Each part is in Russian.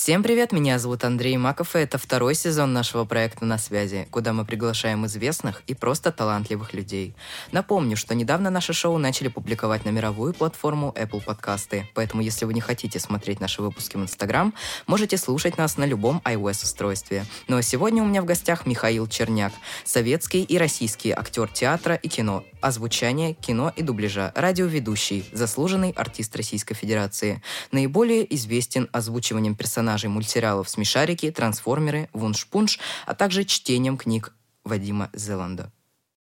Всем привет, меня зовут Андрей Маков, и это второй сезон нашего проекта «На связи», куда мы приглашаем известных и просто талантливых людей. Напомню, что недавно наше шоу начали публиковать на мировую платформу Apple подкасты, поэтому если вы не хотите смотреть наши выпуски в Instagram, можете слушать нас на любом iOS-устройстве. Ну а сегодня у меня в гостях Михаил Черняк, советский и российский актер театра и кино, озвучания, кино и дубляжа, радиоведущий, заслуженный артист Российской Федерации. Наиболее известен озвучиванием персонажей персонажей мультсериалов «Смешарики», «Трансформеры», «Вунш-Пунш», а также чтением книг Вадима Зеланда.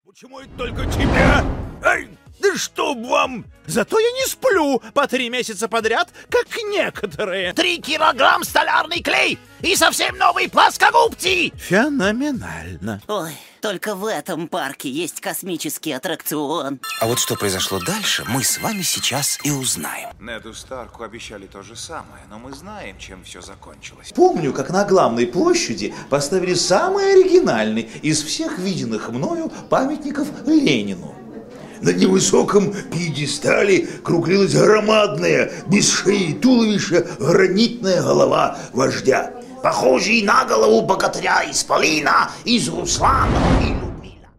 Почему это только тебя? Эй, да чтоб вам! Зато я не сплю по три месяца подряд, как некоторые. Три килограмм столярный клей и совсем новый плоскогубцы! Феноменально. Ой, только в этом парке есть космический аттракцион. А вот что произошло дальше, мы с вами сейчас и узнаем. Неду Старку обещали то же самое, но мы знаем, чем все закончилось. Помню, как на главной площади поставили самый оригинальный из всех виденных мною памятников Ленину. На невысоком пьедестале круглилась громадная, без шеи и туловища, гранитная голова вождя. Похожий на голову богатыря из Полина, из Руслана и Людмила.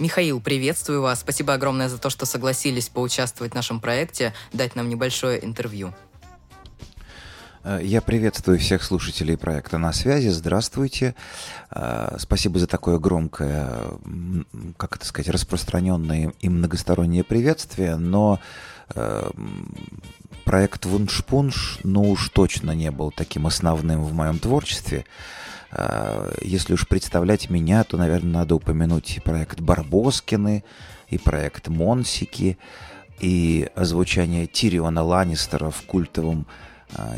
Михаил, приветствую вас. Спасибо огромное за то, что согласились поучаствовать в нашем проекте, дать нам небольшое интервью. Э, Я приветствую всех слушателей проекта «На связи». Здравствуйте. Э, Спасибо за такое громкое, как это сказать, распространенное и многостороннее приветствие, но э, проект «Вуншпунш» ну уж точно не был таким основным в моем творчестве. Если уж представлять меня, то, наверное, надо упомянуть и проект «Барбоскины», и проект «Монсики», и озвучание Тириона Ланнистера в культовом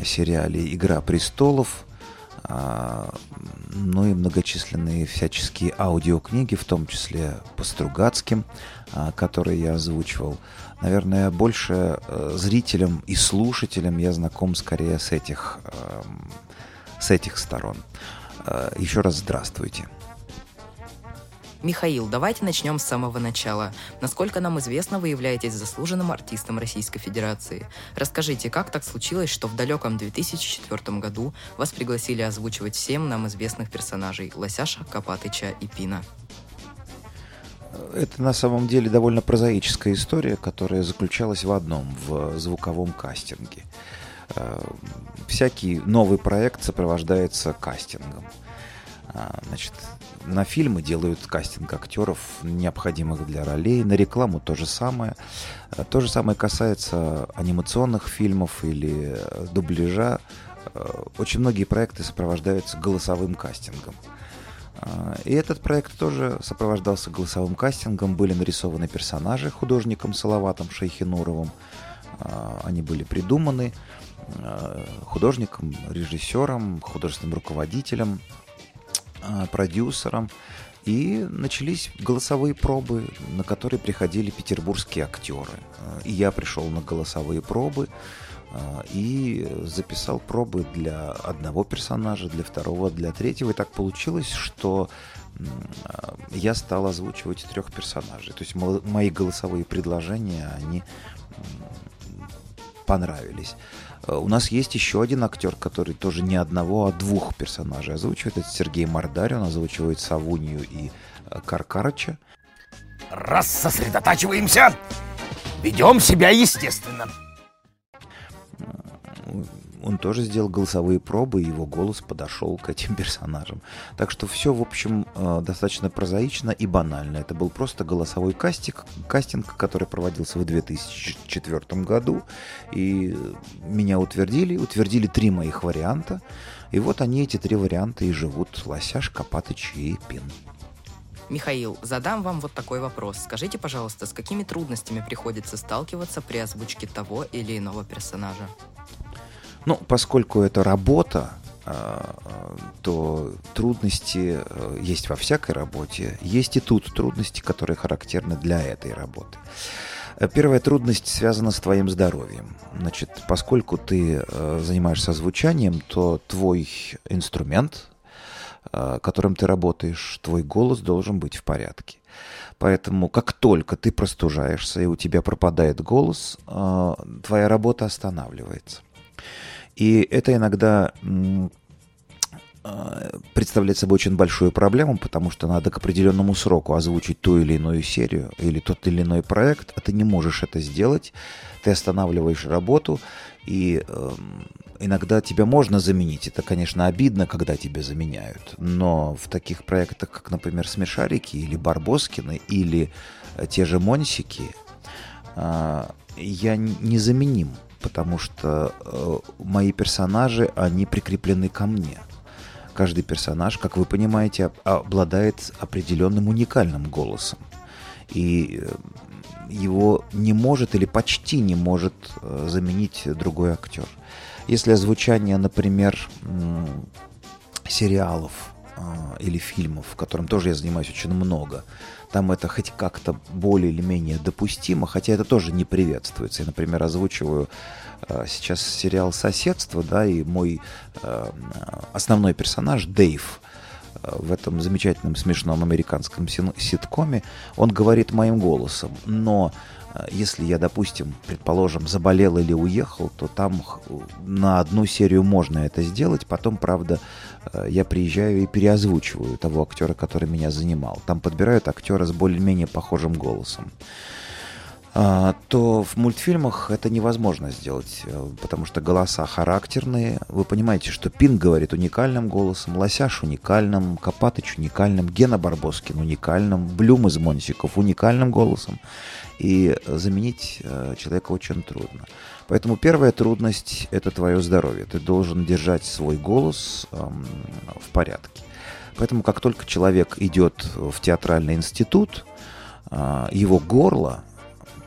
сериале «Игра престолов», а, ну и многочисленные всяческие аудиокниги, в том числе по Стругацким, а, которые я озвучивал. Наверное, больше э, зрителям и слушателям я знаком скорее с этих, эм, с этих сторон. Э, Еще раз здравствуйте. Михаил, давайте начнем с самого начала. Насколько нам известно, вы являетесь заслуженным артистом Российской Федерации. Расскажите, как так случилось, что в далеком 2004 году вас пригласили озвучивать всем нам известных персонажей Лосяша, Копатыча и Пина? Это на самом деле довольно прозаическая история, которая заключалась в одном, в звуковом кастинге. Э, Всякий новый проект сопровождается кастингом. А, Значит, на фильмы делают кастинг актеров, необходимых для ролей, на рекламу то же самое. Э, То же самое касается анимационных фильмов или э, дубляжа. Э, Очень многие проекты сопровождаются голосовым кастингом. И этот проект тоже сопровождался голосовым кастингом. Были нарисованы персонажи художником Салаватом Шейхинуровым. Они были придуманы художником, режиссером, художественным руководителем, продюсером. И начались голосовые пробы, на которые приходили петербургские актеры. А, И я пришел на голосовые пробы а, и записал пробы для одного персонажа, для второго, для третьего. И так получилось, что я стал озвучивать трех персонажей. То есть мо- мои голосовые предложения, они понравились. Э, У нас есть еще один актер, который тоже не одного, а двух персонажей озвучивает. Это Сергей Мордарь, он озвучивает Савунью и э, Каркарыча. Раз сосредотачиваемся, ведем себя естественно. Он тоже сделал голосовые пробы, и его голос подошел к этим персонажам. Так что все, в общем, э, достаточно прозаично и банально. Это был просто голосовой кастинг, кастинг который проводился в 2004 году. И меня утвердили, утвердили три моих варианта. И вот они, эти три варианта, и живут. Лосяш, Копатыч и Пин. Михаил, задам вам вот такой вопрос. Скажите, пожалуйста, с какими трудностями приходится сталкиваться при озвучке того или иного персонажа? Ну, поскольку это работа, а, а, то трудности э, есть во всякой работе. Есть и тут трудности, которые характерны для этой работы. Э, Первая трудность связана с твоим здоровьем. Значит, поскольку ты э, занимаешься звучанием, то твой инструмент, которым ты работаешь, твой голос должен быть в порядке. Поэтому как только ты простужаешься и у тебя пропадает голос, твоя работа останавливается. И это иногда э, представляет собой очень большую проблему, потому что надо к определенному сроку озвучить ту или иную серию или тот или иной проект, а ты не можешь это сделать. Ты останавливаешь работу, и э, иногда тебя можно заменить. Это, конечно, обидно, когда тебя заменяют. Но в таких проектах, как, например, «Смешарики» или «Барбоскины» или э, те же «Монсики», э, я незаменим, потому что э, мои персонажи, они прикреплены ко мне. Каждый персонаж, как вы понимаете, обладает определенным уникальным голосом. И э, его не может или почти не может э, заменить другой актер. Если озвучание, например, сериалов а, или фильмов, в котором тоже я занимаюсь очень много, там это хоть как-то более или менее допустимо, хотя это тоже не приветствуется. Я, например, озвучиваю а, сейчас сериал «Соседство», да, и мой а, основной персонаж Дэйв в этом замечательном смешном американском ситкоме, он говорит моим голосом, но Э, если я, допустим, предположим, заболел или уехал, то там на одну серию можно это сделать. Потом, правда, э, я приезжаю и переозвучиваю того актера, который меня занимал. Там подбирают актера с более-менее похожим голосом. А, то в мультфильмах это невозможно сделать, э, потому что голоса характерные. Вы понимаете, что Пин говорит уникальным голосом, Лосяш уникальным, Копатыч уникальным, Гена Барбоскин уникальным, Блюм из Монсиков уникальным голосом и заменить э, человека очень трудно. Поэтому первая трудность – это твое здоровье. Ты должен держать свой голос эм, в порядке. Поэтому как только человек идет в театральный институт, э, его горло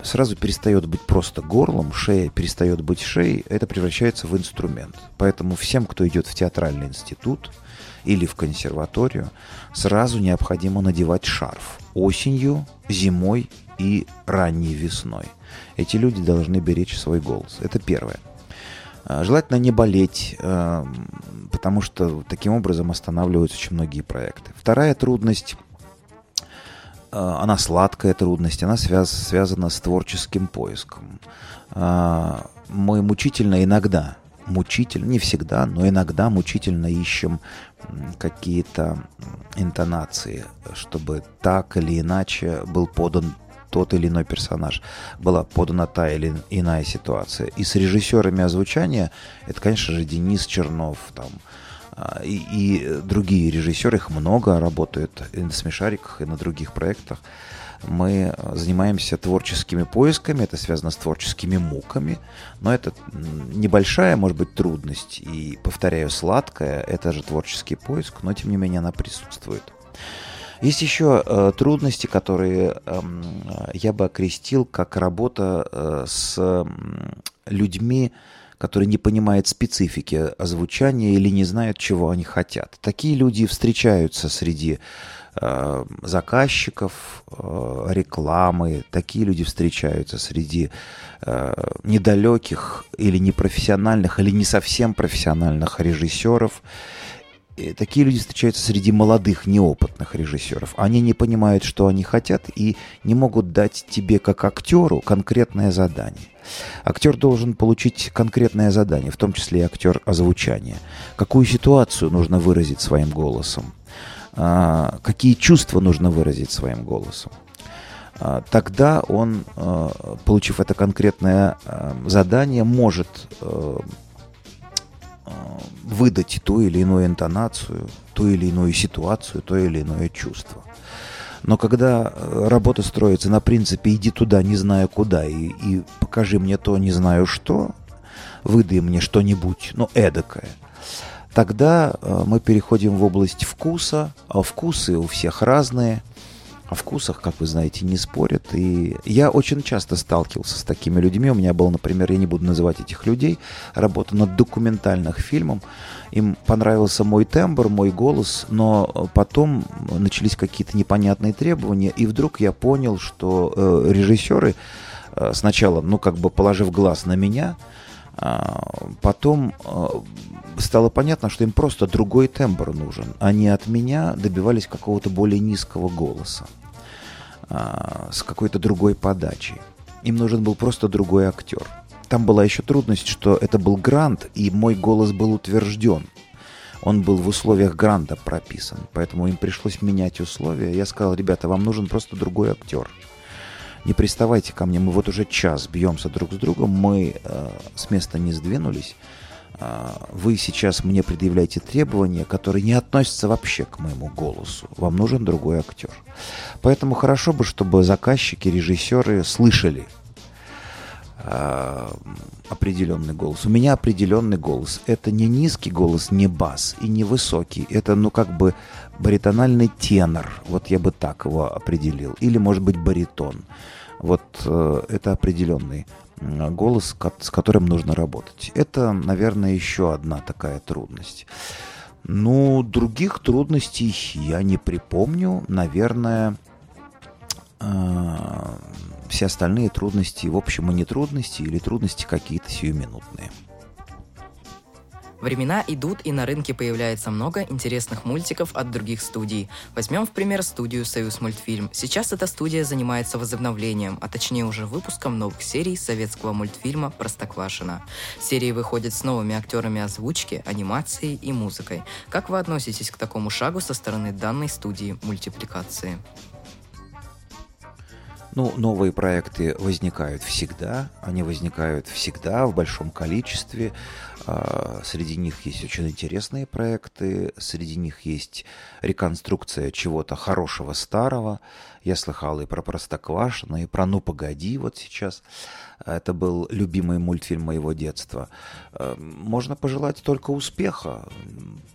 сразу перестает быть просто горлом, шея перестает быть шеей, это превращается в инструмент. Поэтому всем, кто идет в театральный институт или в консерваторию, сразу необходимо надевать шарф. Осенью, зимой и ранней весной. Эти люди должны беречь свой голос. Это первое. А, желательно не болеть, а, потому что таким образом останавливаются очень многие проекты. Вторая трудность, а, она сладкая трудность, она связ, связана с творческим поиском. Мы мучительно иногда, мучительно, не всегда, но иногда мучительно ищем какие-то интонации, чтобы так или иначе был подан тот или иной персонаж, была подана та или иная ситуация. И с режиссерами озвучания, это, конечно же, Денис Чернов, там, а, и, и другие режиссеры, их много, работают и на «Смешариках», и на других проектах. Мы занимаемся творческими поисками, это связано с творческими муками, но это небольшая, может быть, трудность, и, повторяю, сладкая, это же творческий поиск, но, тем не менее, она присутствует. Есть еще э, трудности, которые э, я бы окрестил как работа э, с э, которые не понимают специфики озвучания или не знают, чего они хотят. Такие люди встречаются среди э, заказчиков э, рекламы, такие люди встречаются среди э, недалеких или непрофессиональных, или не совсем профессиональных режиссеров такие люди встречаются среди молодых, неопытных режиссеров. Они не понимают, что они хотят, и не могут дать тебе, как актеру, конкретное задание. Актер должен получить конкретное задание, в том числе и актер озвучания. Какую ситуацию нужно выразить своим голосом? А, какие чувства нужно выразить своим голосом? А, тогда он, а, получив это конкретное задание, может выдать ту или иную интонацию, ту или иную ситуацию, то или иное чувство. Но когда э, работа строится на принципе «иди туда, не знаю куда, и, и покажи мне то, не знаю что», «выдай мне что-нибудь, ну, эдакое», тогда э, мы переходим в область вкуса, а вкусы у всех разные – о вкусах, как вы знаете, не спорят. И я очень часто сталкивался с такими людьми. У меня был, например, я не буду называть этих людей, работа над документальным фильмом. Им понравился мой тембр, мой голос, но потом начались какие-то непонятные требования, и вдруг я понял, что э, режиссеры э, сначала, ну, как бы положив глаз на меня, э, потом э, стало понятно, что им просто другой тембр нужен. Они от меня добивались какого-то более низкого голоса, а, с какой-то другой подачей. Им нужен был просто другой актер. там была еще трудность, что это был грант, и мой голос был утвержден. Он был в условиях гранта прописан, поэтому им пришлось менять условия. Я сказал, ребята, вам нужен просто другой актер. Не приставайте ко мне, мы вот уже час бьемся друг с другом, мы э, с места не сдвинулись. Э, вы сейчас мне предъявляете требования, которые не относятся вообще к моему голосу. Вам нужен другой актер. Поэтому хорошо бы, чтобы заказчики, режиссеры слышали э, определенный голос. У меня определенный голос. Это не низкий голос, не бас и не высокий. Это, ну, как бы баритональный тенор. Вот я бы так его определил. Или, может быть, баритон. Вот э, это определенный голос, с которым нужно работать. Это, наверное, еще одна такая трудность. Ну, других трудностей я не припомню. Наверное, э, все остальные трудности, в общем, и не трудности, или трудности какие-то сиюминутные. Времена идут, и на рынке появляется много интересных мультиков от других студий. Возьмем в пример студию «Союз мультфильм». Сейчас эта студия занимается возобновлением, а точнее уже выпуском новых серий советского мультфильма «Простоквашино». Серии выходят с новыми актерами озвучки, анимацией и музыкой. Как вы относитесь к такому шагу со стороны данной студии мультипликации? Ну, новые проекты возникают всегда, они возникают всегда в большом количестве. А, среди них есть очень интересные проекты, среди них есть реконструкция чего-то хорошего старого. Я слыхал и про Простоквашино, и про «Ну, погоди» вот сейчас. Это был любимый мультфильм моего детства. А, можно пожелать только успеха.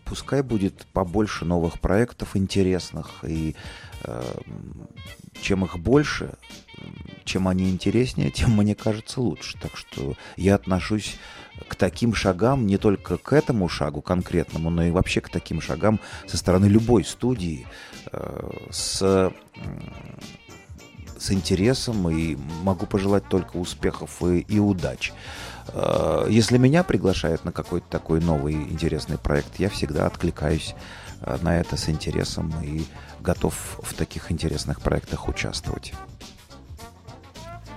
Пускай будет побольше новых проектов интересных, и а, чем их больше, чем они интереснее, тем, мне кажется, лучше. Так что я отношусь к таким шагам, не только к этому шагу конкретному, но и вообще к таким шагам со стороны любой студии э, с, с интересом и могу пожелать только успехов и, и удач. Э, если меня приглашают на какой-то такой новый интересный проект, я всегда откликаюсь э, на это с интересом и готов в таких интересных проектах участвовать.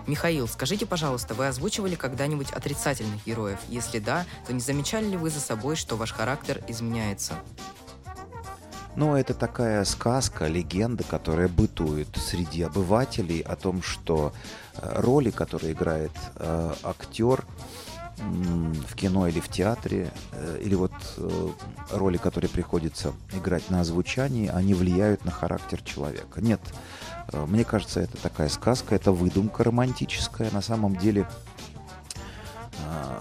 Михаил, скажите, пожалуйста, вы озвучивали когда-нибудь отрицательных героев? Если да, то не замечали ли вы за собой, что ваш характер изменяется? Ну, это такая сказка, легенда, которая бытует среди обывателей о том, что э, роли, которые играет э, актер в кино или в театре, э, или вот э, роли, которые приходится играть на озвучании, они влияют на характер человека. Нет, мне кажется, это такая сказка, это выдумка романтическая. На самом деле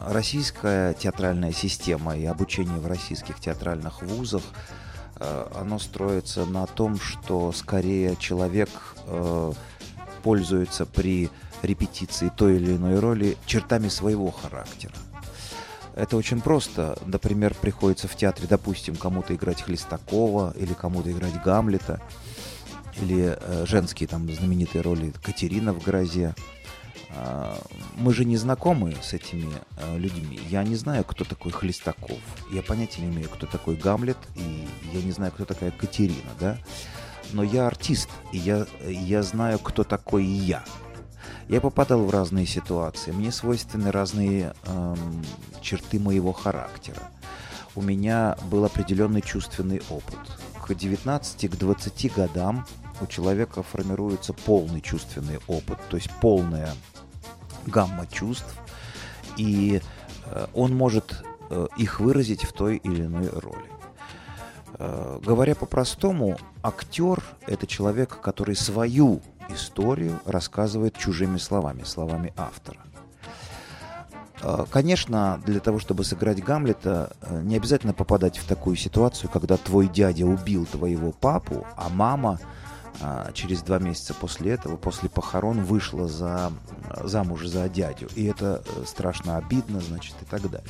российская театральная система и обучение в российских театральных вузах, оно строится на том, что скорее человек пользуется при репетиции той или иной роли чертами своего характера. Это очень просто. Например, приходится в театре, допустим, кому-то играть Хлестакова или кому-то играть Гамлета – или э, женские там знаменитые роли Катерина в «Грозе». Э, мы же не знакомы с этими э, людьми. Я не знаю, кто такой Хлестаков. Я понятия не имею, кто такой Гамлет, и я не знаю, кто такая Катерина, да? Но я артист, и я, я знаю, кто такой я. Я попадал в разные ситуации. Мне свойственны разные эм, черты моего характера. У меня был определенный чувственный опыт. К 19, к 20 годам у человека формируется полный чувственный опыт, то есть полная гамма чувств, и э, он может э, их выразить в той или иной роли. Э, говоря по-простому, актер – это человек, который свою историю рассказывает чужими словами, словами автора. Конечно, для того, чтобы сыграть Гамлета, не обязательно попадать в такую ситуацию, когда твой дядя убил твоего папу, а мама через два месяца после этого, после похорон, вышла за, замуж за дядю. И это э, страшно обидно, значит, и так далее.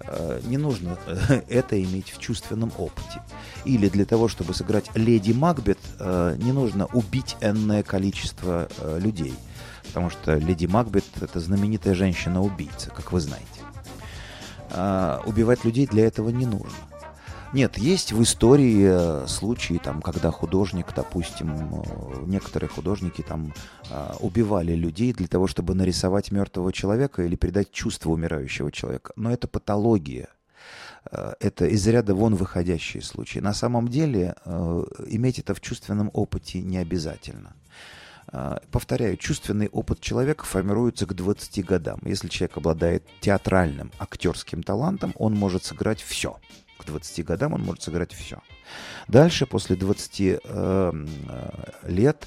Э, не нужно э, это иметь в чувственном опыте. Или для того, чтобы сыграть леди Макбет, не нужно убить энное количество людей. Потому что леди Макбет – это знаменитая женщина-убийца, как вы знаете. А убивать людей для этого не нужно. Нет, есть в истории э, случаи, там, когда художник, допустим, э, некоторые художники там э, убивали людей для того, чтобы нарисовать мертвого человека или передать чувство умирающего человека. Но это патология. Это из ряда вон выходящие случаи. На самом деле иметь это в чувственном опыте не обязательно. Повторяю, чувственный опыт человека формируется к 20 годам. Если человек обладает театральным, актерским талантом, он может сыграть все. К 20 годам он может сыграть все. Дальше, после 20 э, лет,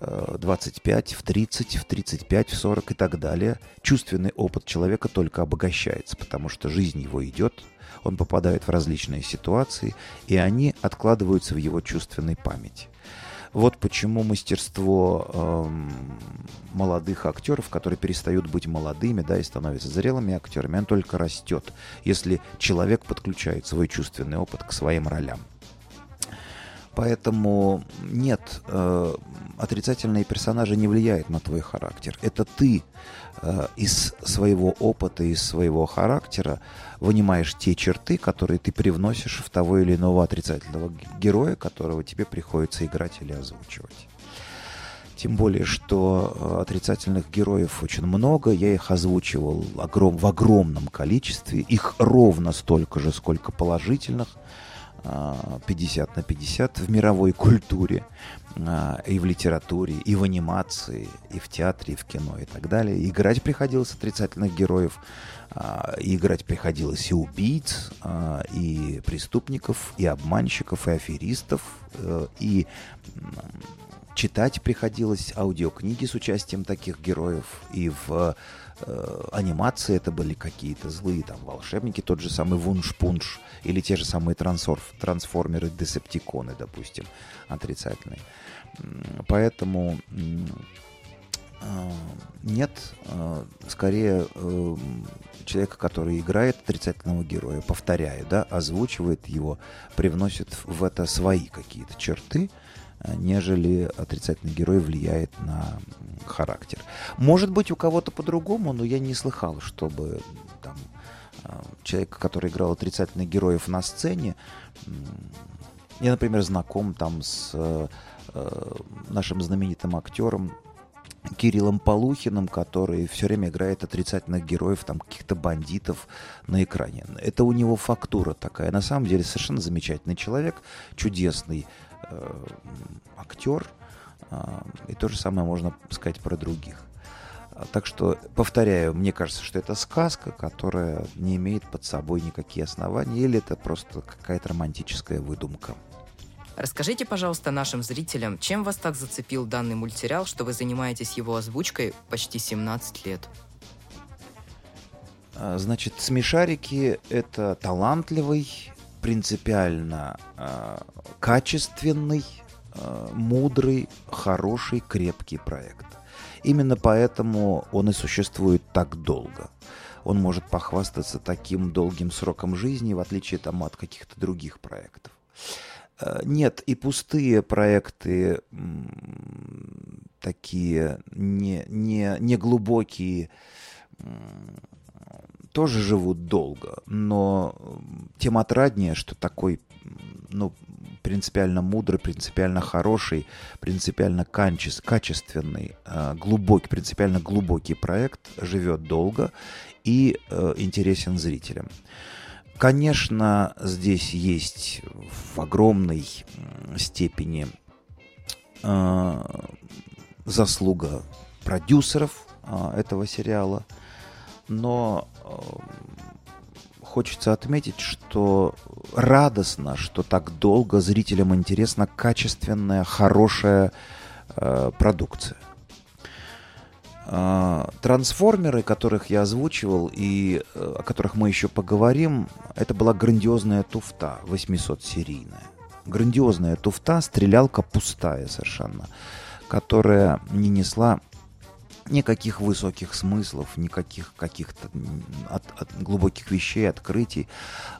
25, в 30, в 35, в 40 и так далее, чувственный опыт человека только обогащается, потому что жизнь его идет, он попадает в различные ситуации, и они откладываются в его чувственной памяти. Вот почему мастерство эм, молодых актеров, которые перестают быть молодыми, да, и становятся зрелыми актерами, оно только растет, если человек подключает свой чувственный опыт к своим ролям. Поэтому нет, э, отрицательные персонажи не влияют на твой характер. Это ты из своего опыта, из своего характера вынимаешь те черты, которые ты привносишь в того или иного отрицательного героя, которого тебе приходится играть или озвучивать. Тем более, что э, отрицательных героев очень много. Я их озвучивал огром, в огромном количестве. Их ровно столько же, сколько положительных. 50 на 50 в мировой культуре, и в литературе, и в анимации, и в театре, и в кино, и так далее. Играть приходилось отрицательных героев, а, играть приходилось и убийц, а, и преступников, и обманщиков, и аферистов, э, и читать приходилось аудиокниги с участием таких героев, и в э, анимации это были какие-то злые там волшебники, тот же самый Вунш-Пунш, или те же самые трансорф, трансформеры, десептиконы, допустим, отрицательные. Поэтому э, нет, э, скорее э, человека, который играет отрицательного героя, повторяю, да, озвучивает его, привносит в это свои какие-то черты, нежели отрицательный герой влияет на характер. Может быть, у кого-то по-другому, но я не слыхал, чтобы там, человек, который играл отрицательных героев на сцене, я, например, знаком там с э, нашим знаменитым актером Кириллом Полухиным, который все время играет отрицательных героев, там каких-то бандитов на экране. Это у него фактура такая. На самом деле совершенно замечательный человек, чудесный э, актер. Э, и то же самое можно сказать про других. Так что, повторяю, мне кажется, что это сказка, которая не имеет под собой никакие основания, или это просто какая-то романтическая выдумка. Расскажите, пожалуйста, нашим зрителям, чем вас так зацепил данный мультсериал, что вы занимаетесь его озвучкой почти 17 лет? А, значит, «Смешарики» — это талантливый, принципиально э, качественный, э, мудрый, хороший, крепкий проект. Именно поэтому он и существует так долго. Он может похвастаться таким долгим сроком жизни, в отличие там, от каких-то других проектов. Э, нет, и пустые проекты такие не, не, не глубокие тоже живут долго, но тем отраднее, что такой ну, принципиально мудрый, принципиально хороший, принципиально качественный, э, глубокий, принципиально глубокий проект живет долго и э, интересен зрителям. Конечно, здесь есть в огромной степени э, заслуга продюсеров этого сериала, но хочется отметить, что радостно, что так долго зрителям интересна качественная, хорошая э, продукция. Э, трансформеры, которых я озвучивал и э, о которых мы еще поговорим, это была грандиозная туфта 800-серийная. Грандиозная туфта, стрелялка пустая совершенно, которая не несла никаких высоких смыслов, никаких каких-то от, от глубоких вещей, открытий.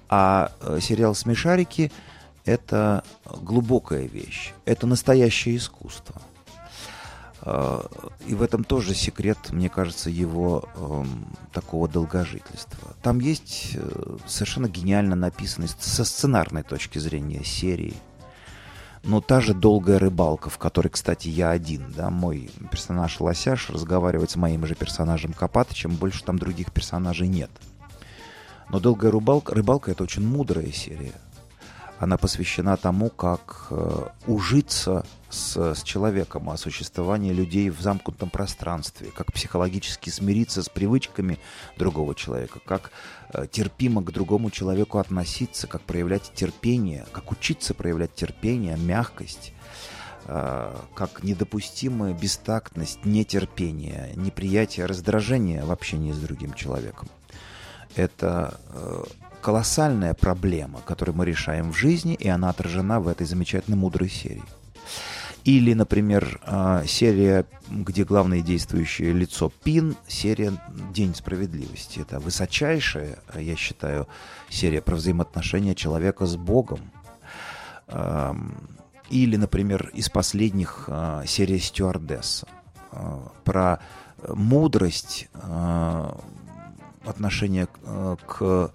А э, сериал «Смешарики» — это глубокая вещь, это настоящее искусство. Э, и в этом тоже секрет, мне кажется, его э, такого долгожительства. Там есть э, совершенно гениально написанный со сценарной точки зрения серии. Но та же долгая рыбалка, в которой, кстати, я один, да, мой персонаж Лосяш разговаривает с моим же персонажем Копатычем, больше там других персонажей нет. Но долгая рыбалка, рыбалка это очень мудрая серия. Она посвящена тому, как э, ужиться с, с человеком, о существовании людей в замкнутом пространстве, как психологически смириться с привычками другого человека, как э, терпимо к другому человеку относиться, как проявлять терпение, как учиться проявлять терпение, мягкость э, как недопустимая бестактность, нетерпение, неприятие, раздражение в общении с другим человеком. Это колоссальная проблема, которую мы решаем в жизни, и она отражена в этой замечательной мудрой серии. Или, например, э, серия, где главное действующее лицо Пин, серия «День справедливости». Это высочайшая, я считаю, серия про взаимоотношения человека с Богом. Эм, или, например, из последних э, серия «Стюардесса» про мудрость отношение э, к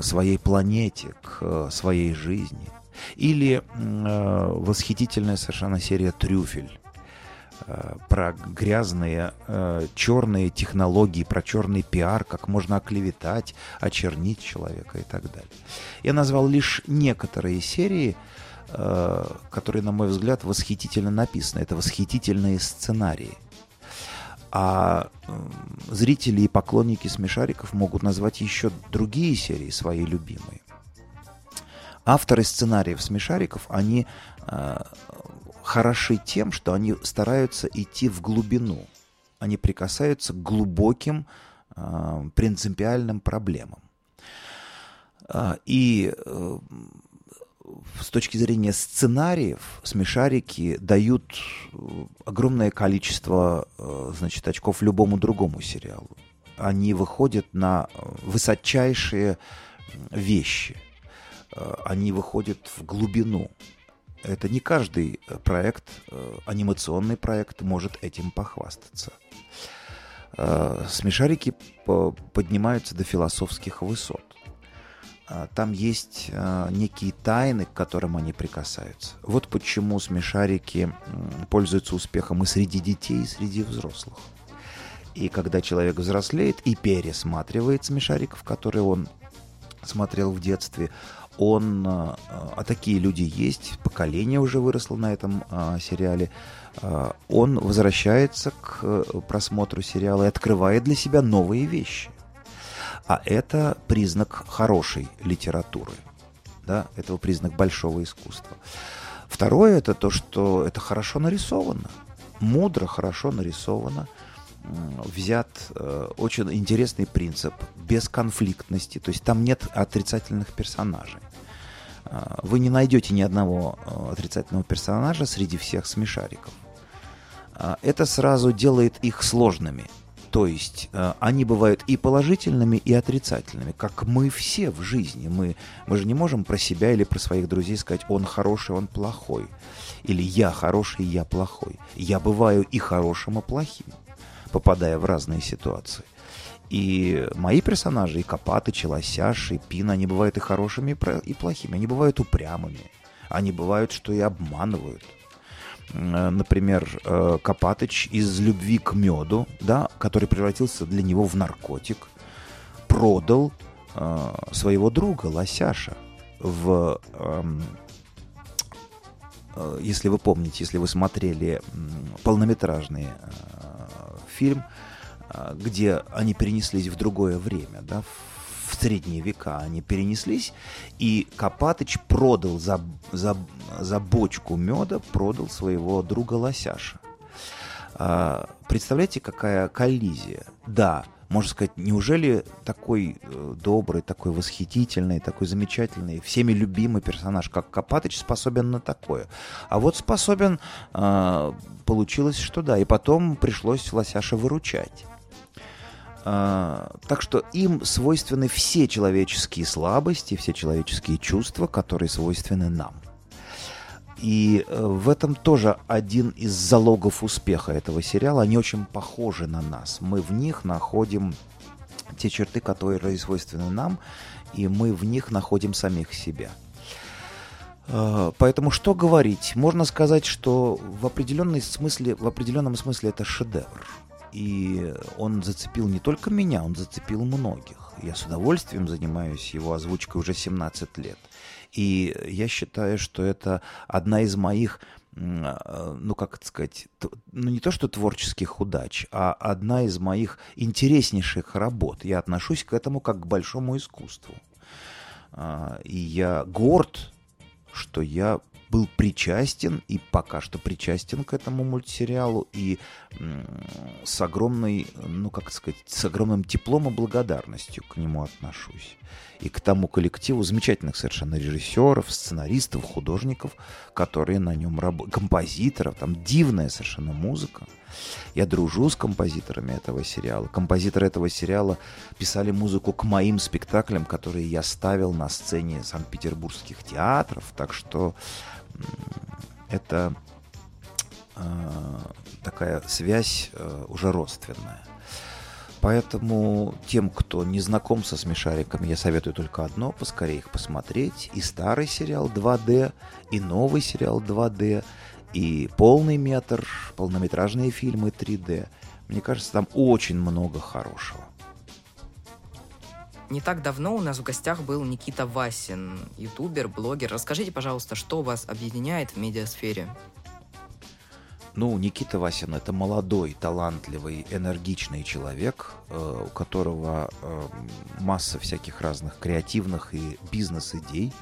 своей планете, к своей жизни. Или э, восхитительная совершенно серия «Трюфель» э, про грязные э, черные технологии, про черный пиар, как можно оклеветать, очернить человека и так далее. Я назвал лишь некоторые серии, э, которые, на мой взгляд, восхитительно написаны. Это восхитительные сценарии. А зрители и поклонники смешариков могут назвать еще другие серии свои любимые. Авторы сценариев смешариков, они э, хороши тем, что они стараются идти в глубину. Они прикасаются к глубоким э, принципиальным проблемам. Э, и э, с точки зрения сценариев смешарики дают э, огромное количество э, значит, очков любому другому сериалу. Они выходят на высочайшие вещи. Э, они выходят в глубину. Это не каждый проект, анимационный проект может этим похвастаться. Смешарики поднимаются до философских высот. А, там есть а, некие тайны, к которым они прикасаются. Вот почему смешарики пользуются успехом и среди детей, и среди взрослых. И когда человек взрослеет и пересматривает смешариков, которые он смотрел в детстве, он, а, а такие люди есть, поколение уже выросло на этом сериале, он возвращается к просмотру сериала и открывает для себя новые вещи. А это признак хорошей литературы. Да? Это признак большого искусства. Второе это то, что это хорошо нарисовано. Мудро, хорошо нарисовано. Взят э, очень интересный принцип бесконфликтности. То есть там нет отрицательных персонажей. Э, вы не найдете ни одного э, отрицательного персонажа среди всех смешариков. Э, это сразу делает их сложными. То есть э, они бывают и положительными, и отрицательными, как мы все в жизни. Мы, мы же не можем про себя или про своих друзей сказать, он хороший, он плохой. Или я хороший, я плохой. Я бываю и хорошим, и плохим, попадая в разные ситуации. И мои персонажи, и Копатыч, и Лосяш, и Пин, они бывают и хорошими, и плохими. Они бывают упрямыми. Они бывают, что и обманывают. Э, например, э, Копатыч из любви к меду, да, который превратился для него в наркотик, продал э, своего друга Лосяша в эм, если вы помните, если вы смотрели полнометражный фильм, где они перенеслись в другое время, да, в средние века они перенеслись, и Копатыч продал за, за, за бочку меда, продал своего друга Лосяша. А, представляете, какая коллизия? Да, можно сказать, неужели такой э, добрый, такой восхитительный, такой замечательный, всеми любимый персонаж, как Копатыч, способен на такое? А вот способен, э, получилось, что да, и потом пришлось Лосяша выручать. А, так что им свойственны все человеческие слабости, все человеческие чувства, которые свойственны нам. И э, в этом тоже один из залогов успеха этого сериала. Они очень похожи на нас. Мы в них находим те черты, которые свойственны нам, и мы в них находим самих себя. Э, поэтому что говорить? Можно сказать, что в, определенной смысле, в определенном смысле это шедевр. И он зацепил не только меня, он зацепил многих. Я с удовольствием занимаюсь его озвучкой уже 17 лет. И я считаю, что это одна из моих э, ну, как это сказать, ну, не то что творческих удач, а одна из моих интереснейших работ. Я отношусь к этому как к большому искусству. А, и я горд, что я был причастен и пока что причастен к этому мультсериалу и с огромной, ну как сказать, с огромным теплом и благодарностью к нему отношусь. И к тому коллективу замечательных совершенно режиссеров, сценаристов, художников, которые на нем работают, композиторов, там дивная совершенно музыка. Я дружу с композиторами этого сериала. Композиторы этого сериала писали музыку к моим спектаклям, которые я ставил на сцене Санкт-Петербургских театров. Так что это э, такая связь э, уже родственная. Поэтому тем, кто не знаком со смешариками, я советую только одно, поскорее их посмотреть. И старый сериал 2D, и новый сериал 2D, и полный метр, полнометражные фильмы 3D. Мне кажется, там очень много хорошего. Не так давно у нас в гостях был Никита Васин, ютубер, блогер. Расскажите, пожалуйста, что вас объединяет в медиасфере? Ну, Никита Васин это молодой, талантливый, энергичный человек, э, у которого э, масса всяких разных креативных и бизнес-идей.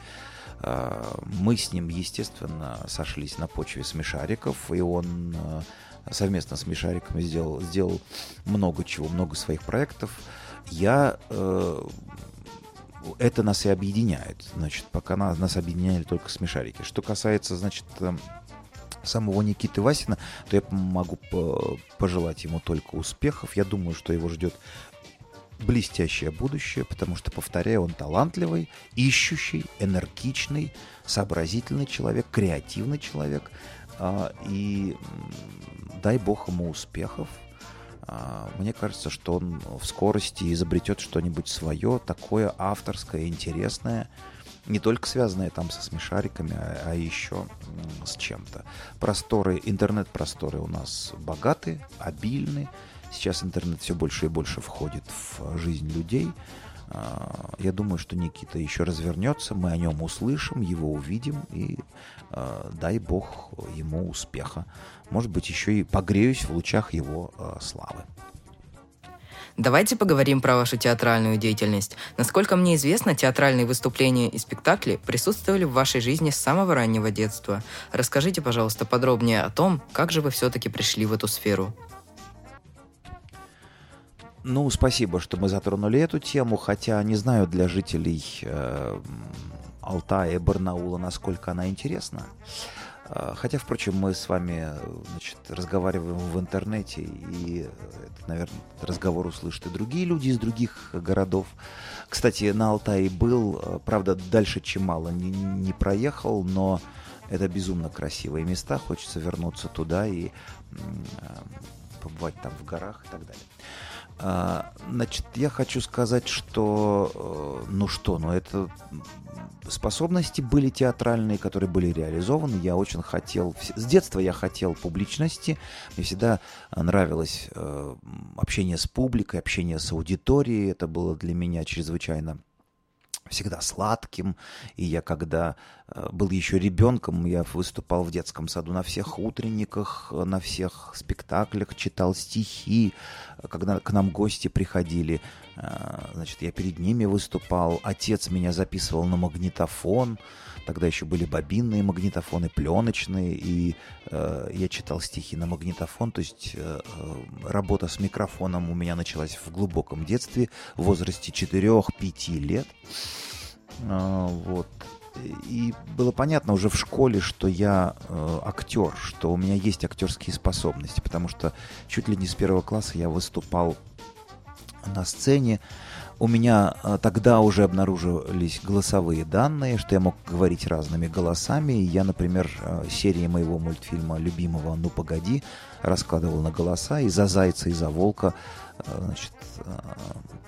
Э, мы с ним, естественно, сошлись на почве смешариков, и он совместно с смешариками сделал, сделал много чего, много своих проектов я э, это нас и объединяет. Значит, пока нас, нас объединяли только смешарики. Что касается, значит, э, самого Никиты Васина, то я могу пожелать ему только успехов. Я думаю, что его ждет блестящее будущее, потому что, повторяю, он талантливый, ищущий, энергичный, сообразительный человек, креативный человек. А, и дай бог ему успехов. А, мне кажется, что он в скорости изобретет что-нибудь свое, такое авторское, интересное, не только связанное там со смешариками, а, а еще с чем-то. Просторы, интернет-просторы у нас богаты, обильны. Сейчас интернет все больше и больше входит в жизнь людей. А, я думаю, что Никита еще развернется, мы о нем услышим, его увидим, и дай бог ему успеха может быть, еще и погреюсь в лучах его э, славы. Давайте поговорим про вашу театральную деятельность. Насколько мне известно, театральные выступления и спектакли присутствовали в вашей жизни с самого раннего детства. Расскажите, пожалуйста, подробнее о том, как же вы все-таки пришли в эту сферу. Ну, спасибо, что мы затронули эту тему, хотя не знаю для жителей э, Алтая и Барнаула, насколько она интересна. А, хотя, впрочем, мы с вами значит, разговариваем в интернете, и, это, наверное, разговор услышат и другие люди из других городов. Кстати, на Алтае был, а, правда, дальше Чемала не, не проехал, но это безумно красивые места, хочется вернуться туда и а, побывать там в горах и так далее. Значит, я хочу сказать, что, э, ну что, ну это способности были театральные, которые были реализованы. Я очень хотел, с детства я хотел публичности. Мне всегда нравилось э, общение с публикой, общение с аудиторией. Это было для меня чрезвычайно всегда сладким. И я, когда э, был еще ребенком, я выступал в детском саду на всех утренниках, на всех спектаклях, читал стихи. Когда к нам гости приходили, э, значит, я перед ними выступал. Отец меня записывал на магнитофон. Тогда еще были бобинные магнитофоны, пленочные, и э, я читал стихи на магнитофон. То есть э, э работа с микрофоном у меня началась в глубоком детстве, в возрасте 4-5 лет. Э, вот. И было понятно уже в школе, что я э, актер, что у меня есть актерские способности, потому что чуть ли не с первого класса я выступал на сцене у меня а, тогда уже обнаружились голосовые данные, что я мог говорить разными голосами. Я, например, а, серии моего мультфильма любимого «Ну, погоди» раскладывал на голоса и за зайца, и за волка а, значит,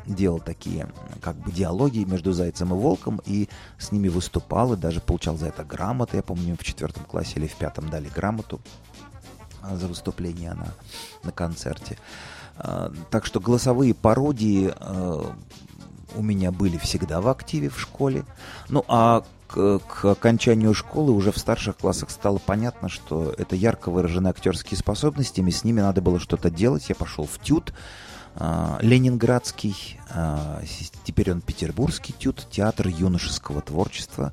делал такие как бы диалоги между зайцем и волком, и с ними выступал, и даже получал за это грамоты. Я помню, в четвертом классе или в пятом дали грамоту за выступление на, на концерте. Так что голосовые пародии у меня были всегда в активе в школе. Ну а к, к окончанию школы уже в старших классах стало понятно, что это ярко выражены актерские способности, и с ними надо было что-то делать. Я пошел в ТЮТ, э, Ленинградский, э, теперь он Петербургский ТЮТ, театр юношеского творчества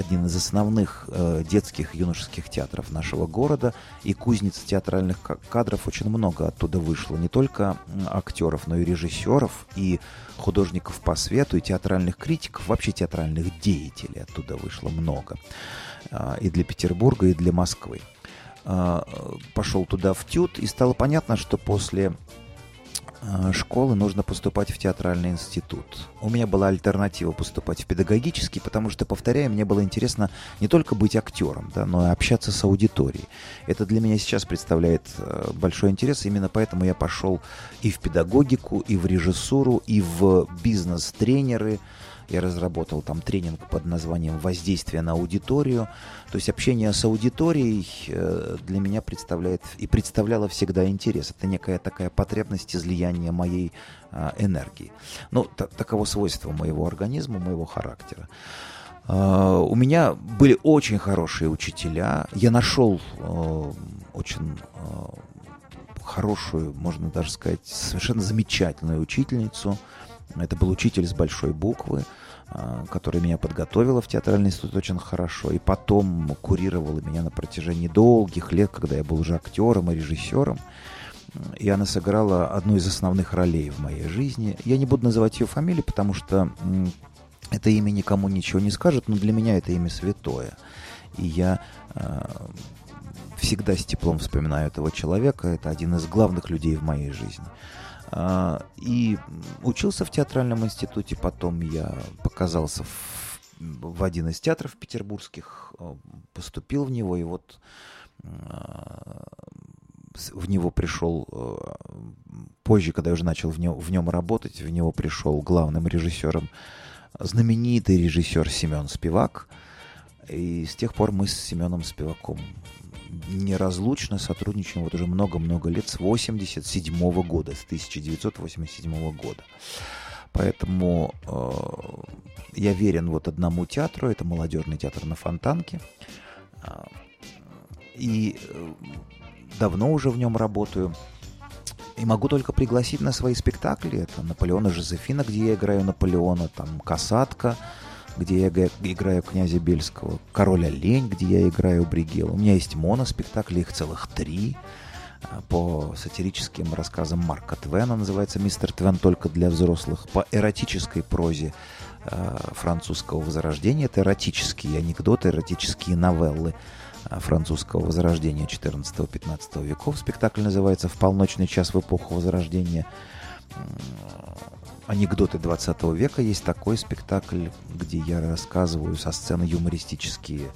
один из основных э, детских юношеских театров нашего города, и кузниц театральных кадров очень много оттуда вышло. Не только актеров, но и режиссеров, и художников по свету, и театральных критиков, вообще театральных деятелей оттуда вышло много. Э, и для Петербурга, и для Москвы. Э, пошел туда в ТЮТ, и стало понятно, что после школы нужно поступать в театральный институт. У меня была альтернатива поступать в педагогический, потому что, повторяю, мне было интересно не только быть актером, да, но и общаться с аудиторией. Это для меня сейчас представляет э, большой интерес, именно поэтому я пошел и в педагогику, и в режиссуру, и в бизнес-тренеры, я разработал там тренинг под названием «Воздействие на аудиторию». То есть общение с аудиторией э, для меня представляет и представляло всегда интерес. Это некая такая потребность излияния моей э, энергии. Ну, таково свойство моего организма, моего характера. Uh, у меня были очень хорошие учителя. Я нашел очень хорошую, можно даже сказать, совершенно замечательную учительницу. Это был учитель с большой буквы. А, которая меня подготовила в театральный институт очень хорошо, и потом курировала меня на протяжении долгих лет, когда я был уже актером и режиссером. И она сыграла одну из основных ролей в моей жизни. Я не буду называть ее фамилию, потому что это имя никому ничего не скажет, но для меня это имя святое. И я э, всегда с теплом вспоминаю этого человека. Это один из главных людей в моей жизни. А, и учился в театральном институте, потом я показался в, в один из театров петербургских, а, поступил в него, и вот а, в него пришел, позже, когда я уже начал в нем, в нем работать, в него пришел главным режиссером знаменитый режиссер Семен Спивак, и с тех пор мы с Семеном Спиваком неразлучно сотрудничаем вот уже много-много лет, с 87 -го года, с 1987 года. Поэтому э, я верен вот одному театру, это молодежный театр на Фонтанке. А, и э, давно уже в нем работаю. И могу только пригласить на свои спектакли. Это Наполеона Жозефина, где я играю Наполеона, там Касатка, где я играю князя Бельского, «Король олень», где я играю Бригела. У меня есть моноспектакли, их целых три а, по сатирическим рассказам Марка Твена, называется «Мистер Твен только для взрослых», по эротической прозе э, французского возрождения. Это эротические анекдоты, эротические новеллы французского возрождения 14-15 веков. Спектакль называется «В полночный час в эпоху возрождения» анекдоты 20 века есть такой спектакль, где я рассказываю со сцены юмористические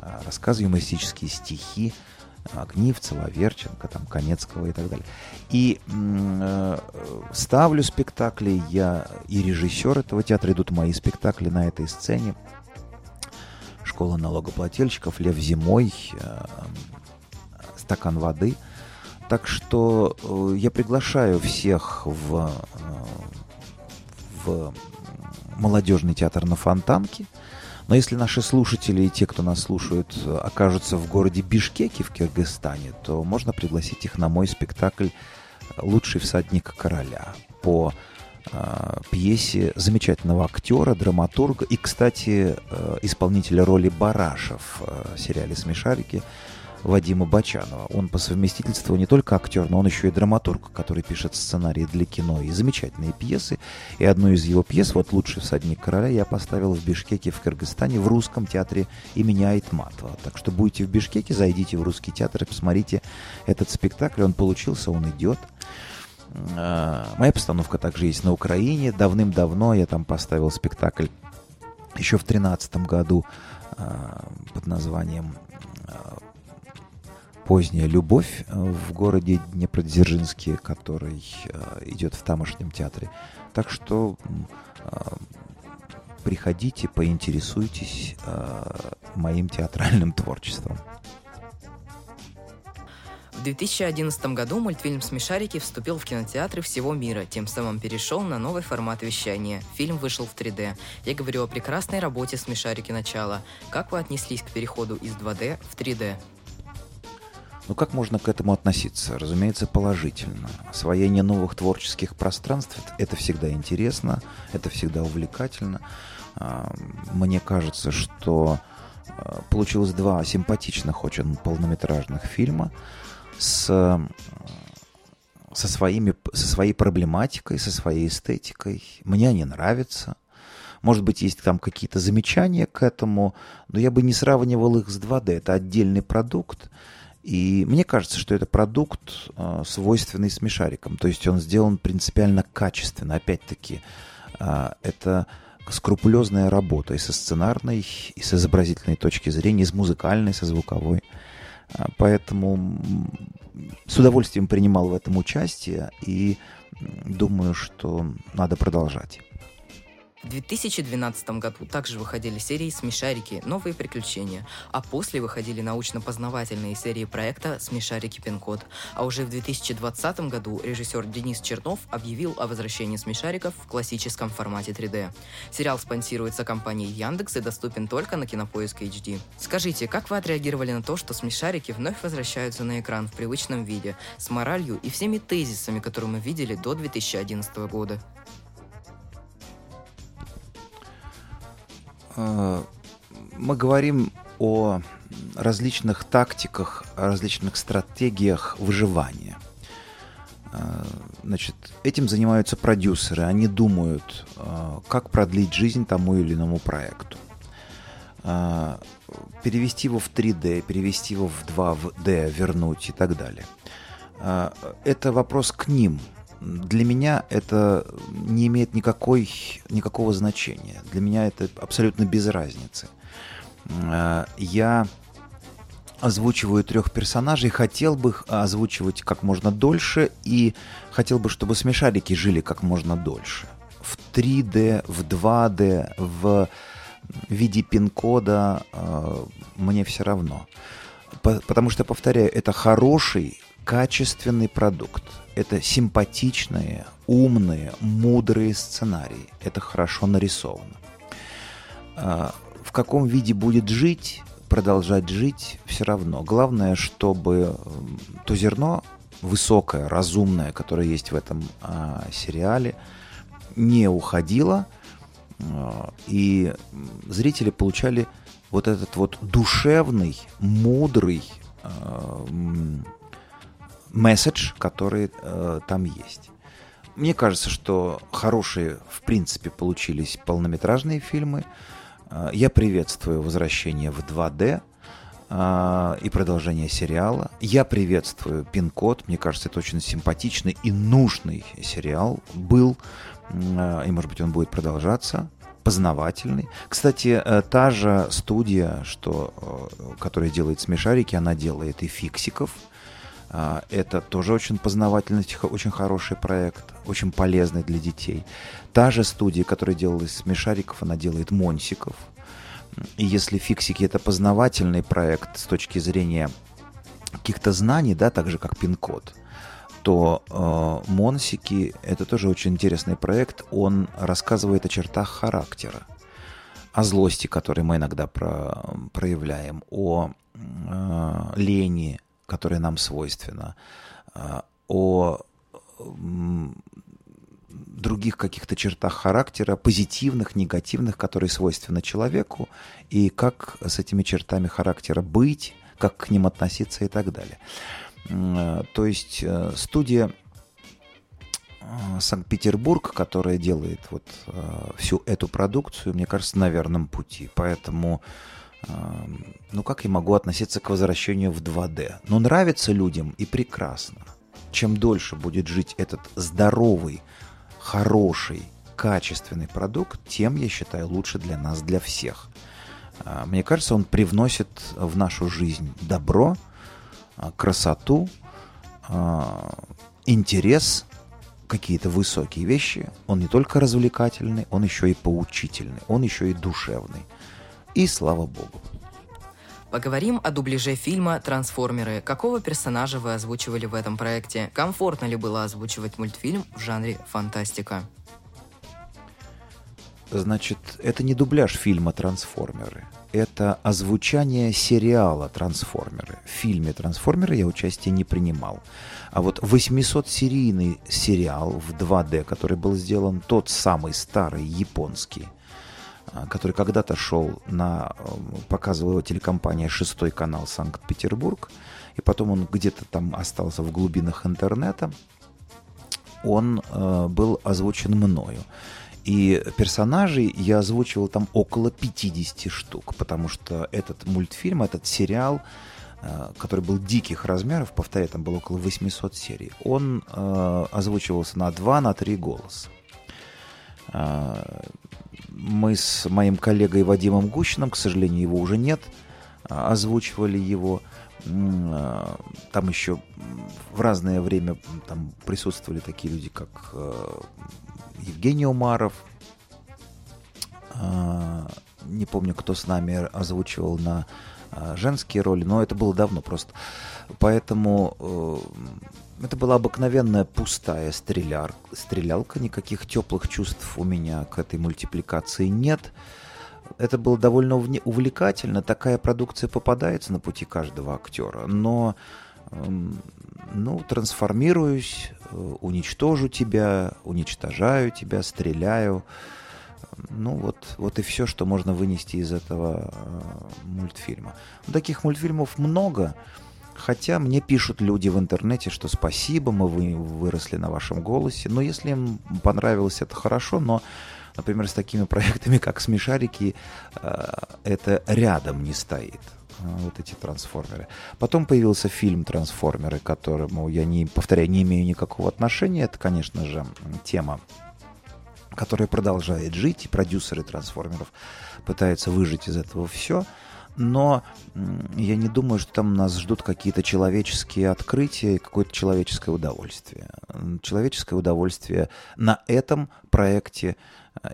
а, рассказы, юмористические стихи Огнив, Целоверченко, там, Конецкого и так далее. И э, ставлю спектакли, я и режиссер этого театра, идут мои спектакли на этой сцене. Школа налогоплательщиков, Лев зимой, э, стакан воды. Так что э, я приглашаю всех в молодежный театр на Фонтанке. Но если наши слушатели и те, кто нас слушают, окажутся в городе Бишкеке в Киргизстане, то можно пригласить их на мой спектакль «Лучший всадник короля» по э, пьесе замечательного актера, драматурга и, кстати, э, исполнителя роли Барашев в сериале «Смешарики» Вадима Бачанова. Он по совместительству не только актер, но он еще и драматург, который пишет сценарии для кино и замечательные пьесы. И одну из его пьес, вот «Лучший всадник короля», я поставил в Бишкеке в Кыргызстане в русском театре имени Айтматова. Так что будете в Бишкеке, зайдите в русский театр и посмотрите этот спектакль. Он получился, он идет. Э, моя постановка также есть на Украине. Давным-давно я там поставил спектакль еще в 2013 году э, под названием «Поздняя любовь» в городе Днепродзержинске, который идет в тамошнем театре. Так что приходите, поинтересуйтесь моим театральным творчеством. В 2011 году мультфильм «Смешарики» вступил в кинотеатры всего мира, тем самым перешел на новый формат вещания. Фильм вышел в 3D. Я говорю о прекрасной работе «Смешарики. Начало». Как вы отнеслись к переходу из 2D в 3D? Ну как можно к этому относиться? Разумеется, положительно. Освоение новых творческих пространств – это всегда интересно, это всегда увлекательно. А, мне кажется, что а, получилось два симпатичных очень полнометражных фильма – с, со, своими, со своей проблематикой, со своей эстетикой. Мне они нравятся. Может быть, есть там какие-то замечания к этому, но я бы не сравнивал их с 2D. Это отдельный продукт. И мне кажется, что это продукт, э, свойственный смешарикам. То есть он сделан принципиально качественно. Опять-таки, э, это скрупулезная работа и со сценарной, и с изобразительной точки зрения, и с музыкальной, со звуковой. А, поэтому с удовольствием принимал в этом участие и думаю, что надо продолжать. В 2012 году также выходили серии «Смешарики. Новые приключения», а после выходили научно-познавательные серии проекта «Смешарики. Пин-код». А уже в 2020 году режиссер Денис Чернов объявил о возвращении смешариков в классическом формате 3D. Сериал спонсируется компанией Яндекс и доступен только на Кинопоиск HD. Скажите, как вы отреагировали на то, что смешарики вновь возвращаются на экран в привычном виде, с моралью и всеми тезисами, которые мы видели до 2011 года? Мы говорим о различных тактиках, о различных стратегиях выживания. Э, значит, этим занимаются продюсеры. Они думают, э, как продлить жизнь тому или иному проекту. Перевести его в 3D, перевести его в 2D, вернуть и так далее. Это вопрос к ним – для меня это не имеет никакой, никакого значения. Для меня это абсолютно без разницы. Э, я озвучиваю трех персонажей, хотел бы их озвучивать как можно дольше и хотел бы, чтобы смешарики жили как можно дольше. В 3D, в 2D, в виде пин-кода э, мне все равно. Потому что, повторяю, это хороший, качественный продукт. Это симпатичные, умные, мудрые сценарии. Это хорошо нарисовано. А, в каком виде будет жить, продолжать жить, все равно. Главное, чтобы то зерно высокое, разумное, которое есть в этом а, сериале, не уходило, а, и зрители получали вот этот вот душевный, мудрый, месседж, который э, там есть. Мне кажется, что хорошие, в принципе, получились полнометражные фильмы. Э, я приветствую возвращение в 2D э, и продолжение сериала. Я приветствую «Пин-код». Мне кажется, это очень симпатичный и нужный сериал был. Э, и, может быть, он будет продолжаться познавательный. Кстати, э, та же студия, что, э, которая делает смешарики, она делает и фиксиков. А, это тоже очень познавательный, очень хороший проект, очень полезный для детей. Та же студия, которая делала смешариков, она делает монсиков. И если фиксики это познавательный проект с точки зрения каких-то знаний, да, так же как пин-код, то э, Монсики это тоже очень интересный проект. Он рассказывает о чертах характера, о злости, которую мы иногда про, проявляем, о э, лени, которое нам свойственно, а, о других каких-то чертах характера, позитивных, негативных, которые свойственны человеку, и как с этими чертами характера быть, как к ним относиться и так далее. То есть э, студия э, Санкт-Петербург, которая делает вот э, всю эту продукцию, мне кажется, на верном пути. Поэтому ну как я могу относиться к возвращению в 2D? Ну нравится людям и прекрасно. чем дольше будет жить этот здоровый, хороший, качественный продукт, тем, я считаю, лучше для нас, для всех. А, мне кажется, он привносит в нашу жизнь добро, а, красоту, а, интерес, какие-то высокие вещи. Он не только развлекательный, он еще и поучительный, он еще и душевный. И слава богу. Поговорим о дубляже фильма «Трансформеры». Какого персонажа вы озвучивали в этом проекте? Комфортно ли было озвучивать мультфильм в жанре фантастика? Значит, это не дубляж фильма «Трансформеры». Это озвучание сериала «Трансформеры». В фильме «Трансформеры» я участие не принимал. А вот 800-серийный сериал в 2D, который был сделан, тот самый старый японский, который когда-то шел на... Э, показывала его телекомпания «Шестой канал Санкт-Петербург», и потом он где-то там остался в глубинах интернета, он э, был озвучен мною. И персонажей я озвучивал там около 50 штук, потому что этот мультфильм, этот сериал, э, который был диких размеров, повторяю, там было около 800 серий, он э, озвучивался на 2-3 на голоса. Э, мы с моим коллегой Вадимом Гущиным, к сожалению, его уже нет, озвучивали его. Там еще в разное время там присутствовали такие люди, как Евгений Умаров. А, не помню, кто с нами озвучивал на а, женские роли, но это было давно просто. Поэтому э, это была обыкновенная пустая стреляр, стрелялка, никаких теплых чувств у меня к этой мультипликации нет. Это было довольно увлекательно, такая продукция попадается на пути каждого актера, но эм, ну, трансформируюсь, э, уничтожу тебя, уничтожаю тебя, стреляю. Ну, вот, вот и все, что можно вынести из этого э, мультфильма. Таких мультфильмов много, хотя мне пишут люди в интернете, что спасибо, мы вы, выросли на вашем голосе. Но если им понравилось, это хорошо, но, например, с такими проектами, как «Смешарики», э, это рядом не стоит. А, вот эти трансформеры. Потом появился фильм «Трансформеры», к которому я, не, повторяю, не имею никакого отношения. Это, конечно же, тема, которая продолжает жить, и продюсеры «Трансформеров» пытаются выжить из этого все. Но я не думаю, что там нас ждут какие-то человеческие открытия и какое-то человеческое удовольствие. Человеческое удовольствие на этом проекте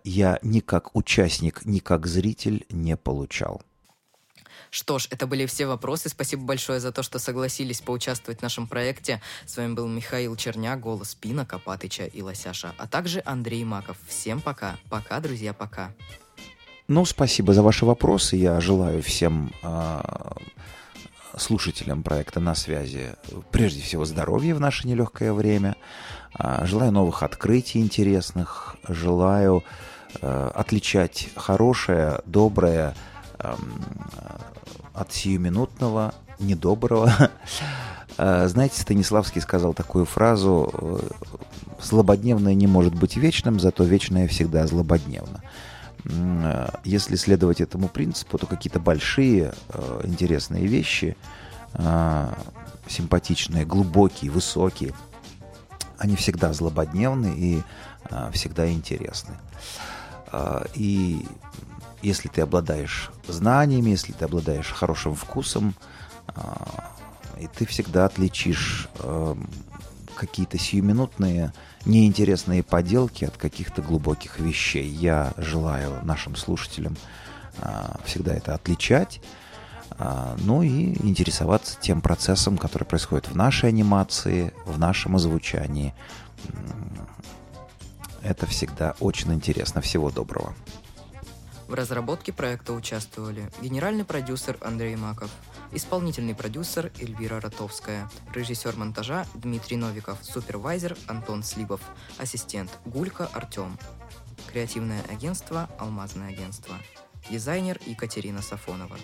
я ни как участник, ни как зритель не получал. Что ж, это были все вопросы. Спасибо большое за то, что согласились поучаствовать в нашем проекте. С вами был Михаил Черня, голос Пина, Копатыча и Лосяша, а также Андрей Маков. Всем пока. Пока, друзья, пока. Ну, спасибо за ваши вопросы. Я желаю всем э, слушателям проекта «На связи» прежде всего здоровья в наше нелегкое время. Э, желаю новых открытий интересных. Желаю э, отличать хорошее, доброе, от сиюминутного, недоброго. Знаете, Станиславский сказал такую фразу э, «Злободневное не может быть вечным, зато вечное всегда злободневно». Э, если следовать этому принципу, то какие-то большие э, интересные вещи, симпатичные, глубокие, высокие, они всегда злободневны и всегда интересны. И если ты обладаешь знаниями, если ты обладаешь хорошим вкусом, и ты всегда отличишь какие-то сиюминутные неинтересные поделки от каких-то глубоких вещей. Я желаю нашим слушателям а, всегда это отличать, а, ну и интересоваться тем процессом, который происходит в нашей анимации, в нашем озвучании. Это всегда очень интересно. Всего доброго. В разработке проекта участвовали генеральный продюсер Андрей Маков, исполнительный продюсер Эльвира Ротовская, режиссер монтажа Дмитрий Новиков, супервайзер Антон Слибов, ассистент Гулька Артем, креативное агентство «Алмазное агентство», дизайнер Екатерина Сафонова.